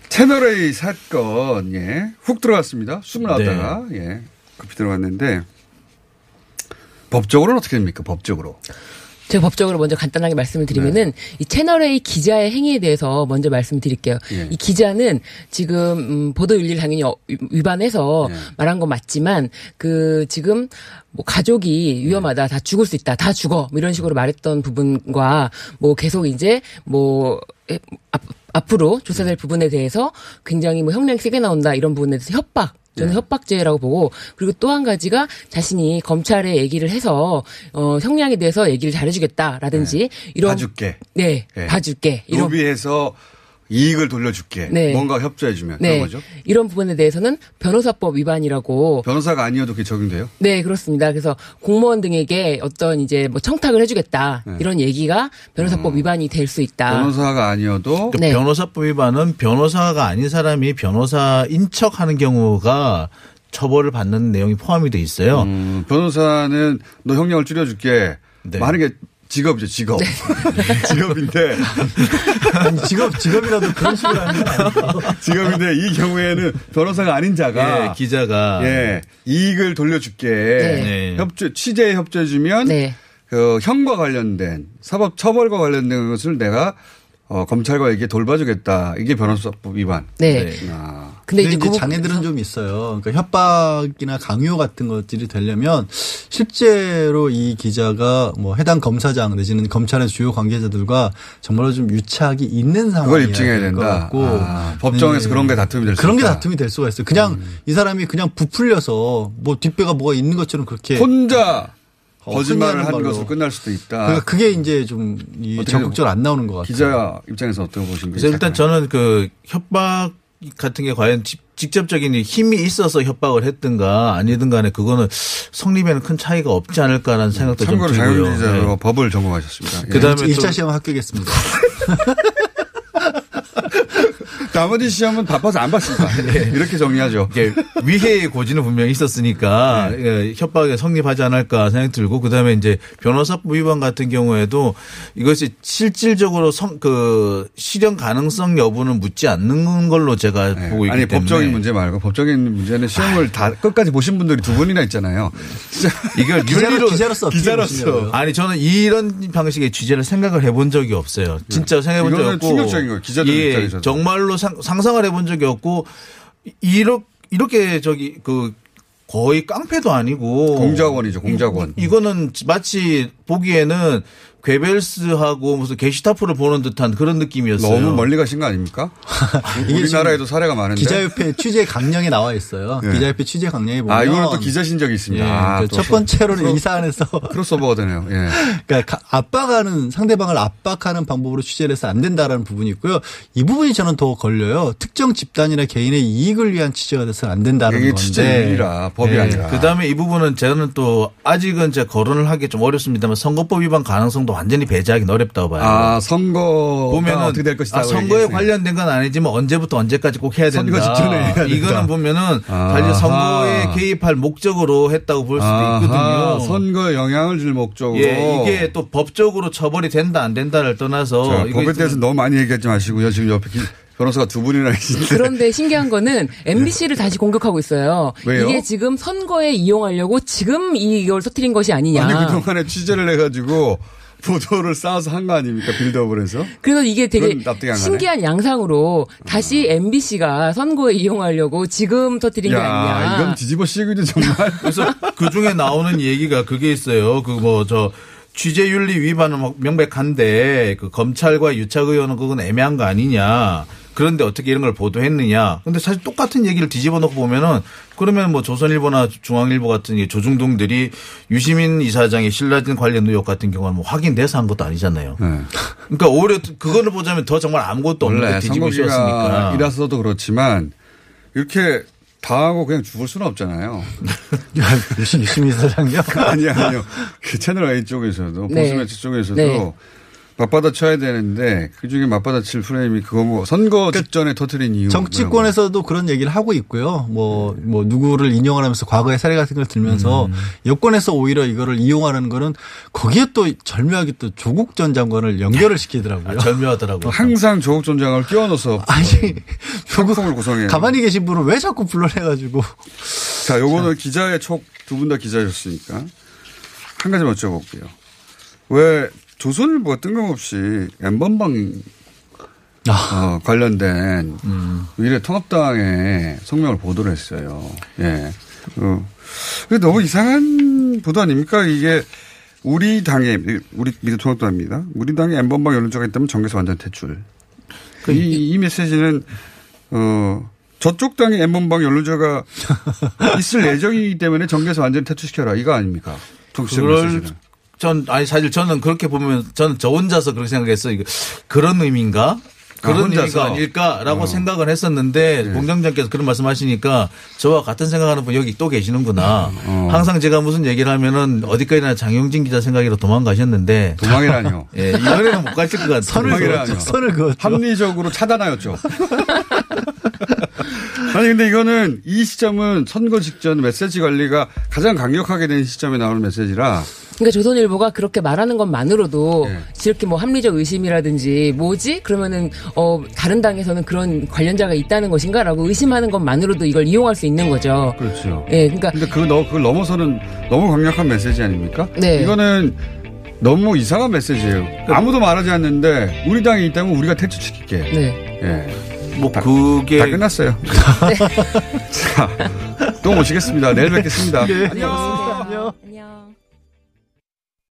채널A 사건, 예, 훅 들어갔습니다. 숨 나왔다가, 예, 급히 들어갔는데, 법적으로는 어떻게 됩니까? 법적으로. 제가 법적으로 먼저 간단하게 말씀을 드리면은 이 채널A 기자의 행위에 대해서 먼저 말씀드릴게요. 예. 이 기자는 지금 음, 보도윤리를 당연히 어- 위반해서 예. 말한 건 맞지만 그 지금 뭐 가족이 위험하다, 다 죽을 수 있다, 다 죽어 뭐 이런 식으로 말했던 부분과 뭐 계속 이제 뭐 앞, 앞으로 조사될 부분에 대해서 굉장히 뭐 형량이 세게 나온다 이런 부분에 대해서 협박 저는 협박죄라고 보고 그리고 또 한 가지가 자신이 검찰에 얘기를 해서 어 형량에 대해서 얘기를 잘해주겠다라든지 이런 봐줄게. 네, 예. 봐줄게 이런 로비해서 이익을 돌려줄게. 네. 뭔가 협조해주면. 네 그런 거죠. 이런 부분에 대해서는 변호사법 위반이라고 변호사가 아니어도 그게 적용돼요? 네 그렇습니다. 그래서 공무원 등에게 어떤 이제 뭐 청탁을 해주겠다 네. 이런 얘기가 변호사법 위반이 될 수 있다. 변호사가 아니어도 그 네. 변호사법 위반은 변호사가 아닌 사람이 변호사인 척하는 경우가 처벌을 받는 내용이 포함이 돼 있어요. 음, 변호사는 너 형량을 줄여줄게. 네. 뭐 하는 게 직업이죠, 직업. 직업인데, 아니, 직업, 직업이라도 그런 식으로 하는 아니에요? 직업인데 이 경우에는 변호사가 아닌 자가 예, 기자가 예, 이익을 돌려줄게. 네. 협조, 취재에 협조해주면 네. 그 형과 관련된 사법 처벌과 관련된 것을 내가 어, 검찰과 이게 돌봐주겠다. 이게 변호사법 위반. 네. 네. 아, 근데 근데 이제 이제 그 장애들은 좀 있어요. 그러니까 협박이나 강요 같은 것들이 되려면 실제로 이 기자가 뭐 해당 검사장 내지는 검찰의 주요 관계자들과 정말로 좀 유착이 있는 상황이 그걸 입증해야 된다. 같고 아, 법정에서 네. 그런 게 다툼이 될수 그런 게 있다. 다툼이 될 수가 있어요. 그냥 음. 이 사람이 그냥 부풀려서 뭐 뒷배가 뭐가 있는 것처럼 그렇게 혼자 어, 거짓말을 한. 것으로 끝날 수도 있다. 그러니까 그게 이제 좀 적극적으로 안 나오는 것 같아요. 기자 입장에서 어떻게 보신 거예요? 일단 저는 그 협박 같은 게 과연 직- 직접적인 힘이 있어서 협박을 했든가 아니든 간에 그거는 성립에는 큰 차이가 없지 않을까라는 생각도 좀 참고로 들고요. 장윤 기자로 네. 법을 전공하셨습니다. 예. 그다음에 또- 1차 시험 합격했습니다. 나머지 시험은 바빠서 안 봤습니다. 이렇게 정리하죠. 이게 위해의 고지는 분명히 있었으니까 네. 예, 협박에 성립하지 않을까 생각이 들고 그다음에 이제 변호사법 위반 같은 경우에도 이것이 실질적으로 성, 그 실현 가능성 여부는 묻지 않는 걸로 제가 네. 보고 있기 아니 때문에 법적인 문제 말고 법적인 문제는 시험을 다 끝까지 보신 분들이 두 분이나 있잖아요. 이걸 기자로, 기자로서 기자로서. 아니 저는 이런 방식의 취재를 생각을 해본 적이 없어요. 진짜 생각해 본 적이 네. 이거는 없고 충격적인 거예요. 기자들 예, 입장에서도. 정말로 상, 상상을 해본 적이 없고 이렇게 이렇게 저기 그 거의 깡패도 아니고 공작원이죠, 공작원. 이, 거는 마치 보기에는 괴벨스하고 무슨 게시타프를 보는 듯한 그런 느낌이었어요. 너무 멀리 가신 거 아닙니까? 이게 우리나라에도 사례가 많은데. 기자협회 취재 강령에 나와 있어요. 네. 기자협회 취재 강령에 보면 아, 이거는 또 기자신 적이 있습니다. 예, 아, 그첫 또 번째로는 이 사 안에서 크로스오버가 되네요. 예. 그러니까 가- 압박하는 상대방을 압박하는 방법으로 취재를 해서 안 된다라는 부분이 있고요. 이 부분이 저는 더 걸려요. 특정 집단이나 개인의 이익을 위한 취재가 돼서는 안 된다는 이게 건데. 취재 윤리라 법이 예. 아니라. 그 다음에 이 부분은 저는 또 아직은 제가 거론을 하기 좀 어렵습니다만 선거법 위반 가능성도 완전히 배제하기 어렵다고 봐요. 아, 선거 보면은 어떻게 될 것이다. 아, 선거에 관련된 건 아니지만 언제부터 언제까지 꼭 해야 된다. 선거 직전에 된다. 이거는 보면은. 사실 선거에 개입할 목적으로 했다고 볼 수도 아하, 있거든요. 선거에 영향을 줄 목적으로. 예, 이게 또 법적으로 처벌이 된다 안 된다를 떠나서 자, 이거 법에 대해서 너무 많이 얘기하지 마시고요. 지금 옆에 기- 변호사가 두 분이나 계신데. 그런데 신기한 거는 MBC를 다시 공격하고 있어요. 왜요? 이게 지금 선거에 이용하려고 지금 이걸 터뜨린 것이 아니냐. 아니 그동안에 취재를 해가지고 보도를 쌓아서 한 거 아닙니까 빌드업을 해서 그래서 이게 되게. 신기한 양상으로 다시 MBC가 선거에 이용하려고 지금 터뜨린 게야 아니냐. 이건 뒤집어 씌우기도 정말 그래서 그 중에 나오는 얘기가 그게 있어요. 그 뭐 저 취재윤리 위반은 뭐 명백한데 그 검찰과 유착 의원은 그건 애매한 거 아니냐. 그런데 어떻게 이런 걸 보도했느냐. 근데 사실 똑같은 얘기를 뒤집어 놓고 보면은 그러면 뭐 조선일보나 중앙일보 같은 이 조중동들이 유시민 이사장의 신라진 관련 의혹 같은 경우는 뭐 확인돼서 한 것도 아니잖아요. 네. 그러니까 오히려 그거를 보자면 더 정말 아무것도 없는 뒤집어 씌웠으니까. 선거기간이라서도 그렇지만 이렇게 당하고 그냥 죽을 수는 없잖아요. 유시민 사장요? 아니요, 아니요. 그 채널 A 쪽에서도 네. 보수 매체 쪽에서도 네. 맞받아 쳐야 되는데 그 중에 맞받아 칠 프레임이 그거 뭐 선거 직전에 터트린 이유. 정치권에서도 그런 얘기를 하고 있고요. 뭐, 뭐, 누구를 인용을 하면서 과거의 사례 같은 걸 들면서 음. 여권에서 오히려 이거를 이용하는 거는 거기에 또 절묘하게 또 조국 전 장관을 연결을 시키더라고요. 아, 절묘하더라고요. 항상 조국 전 장관을 끼워넣어서 아니, 조국성을 구성해요. 가만히 계신 분을 왜 자꾸 불러내가지고. 자, 요거는 기자의 촉 두 분 다 기자였으니까 한 가지 여쭤볼게요. 왜 조선일보가 뜬금없이 엠번방 어, 관련된 미래 통합당의 성명을 보도를 했어요. 예. 어, 너무 이상한 보도 아닙니까? 이게 우리 당의 우리 미래통합당입니다. 우리 당에 엠번방 연론자가 있다면 정계에서 완전 퇴출. 이, 이 메시지는 어 저쪽 당에 엠번방 연루자가 있을 예정이기 때문에 정계에서 완전히 퇴출시켜라 이거 아닙니까? 그럴 메시지는. 전 아니 사실 저는 그렇게 보면 저는 저 혼자서 그렇게 생각했어요. 이거 그런 의미인가? 그런 아, 혼자서? 의미가 아닐까라고 어. 생각을 했었는데 네. 공장장께서 그런 말씀하시니까 저와 같은 생각하는 분 여기 또 계시는구나. 어. 항상 제가 무슨 얘기를 하면은 어디까지나 장용진 기자 생각이라 도망가셨는데 도망이라뇨. 예, 이번에는 못 가실 것 같아요. 선을 도망이라뇨. 그었죠. 선을 그었죠. 합리적으로 차단하였죠. 아니 근데 이거는 이 시점은 선거 직전 메시지 관리가 가장 강력하게 된 시점에 나오는 메시지라 그러니까 조선일보가 그렇게 말하는 것만으로도 네. 이렇게 뭐 합리적 의심이라든지 뭐지 그러면은 어 다른 당에서는 그런 관련자가 있다는 것인가라고 의심하는 것만으로도 이걸 이용할 수 있는 거죠. 그렇죠. 예, 그러니까 근데 그 너, 그걸 넘어서는 너무 강력한 메시지 아닙니까? 네. 이거는 너무 이상한 메시지예요. 아무도 말하지 않는데 우리 당에 있다면 우리가 퇴출시킬게. 네. 예. 뭐 다, 그게 다 끝났어요. 네. 자, 또 모시겠습니다. 내일 뵙겠습니다. 네. 안녕. 안녕.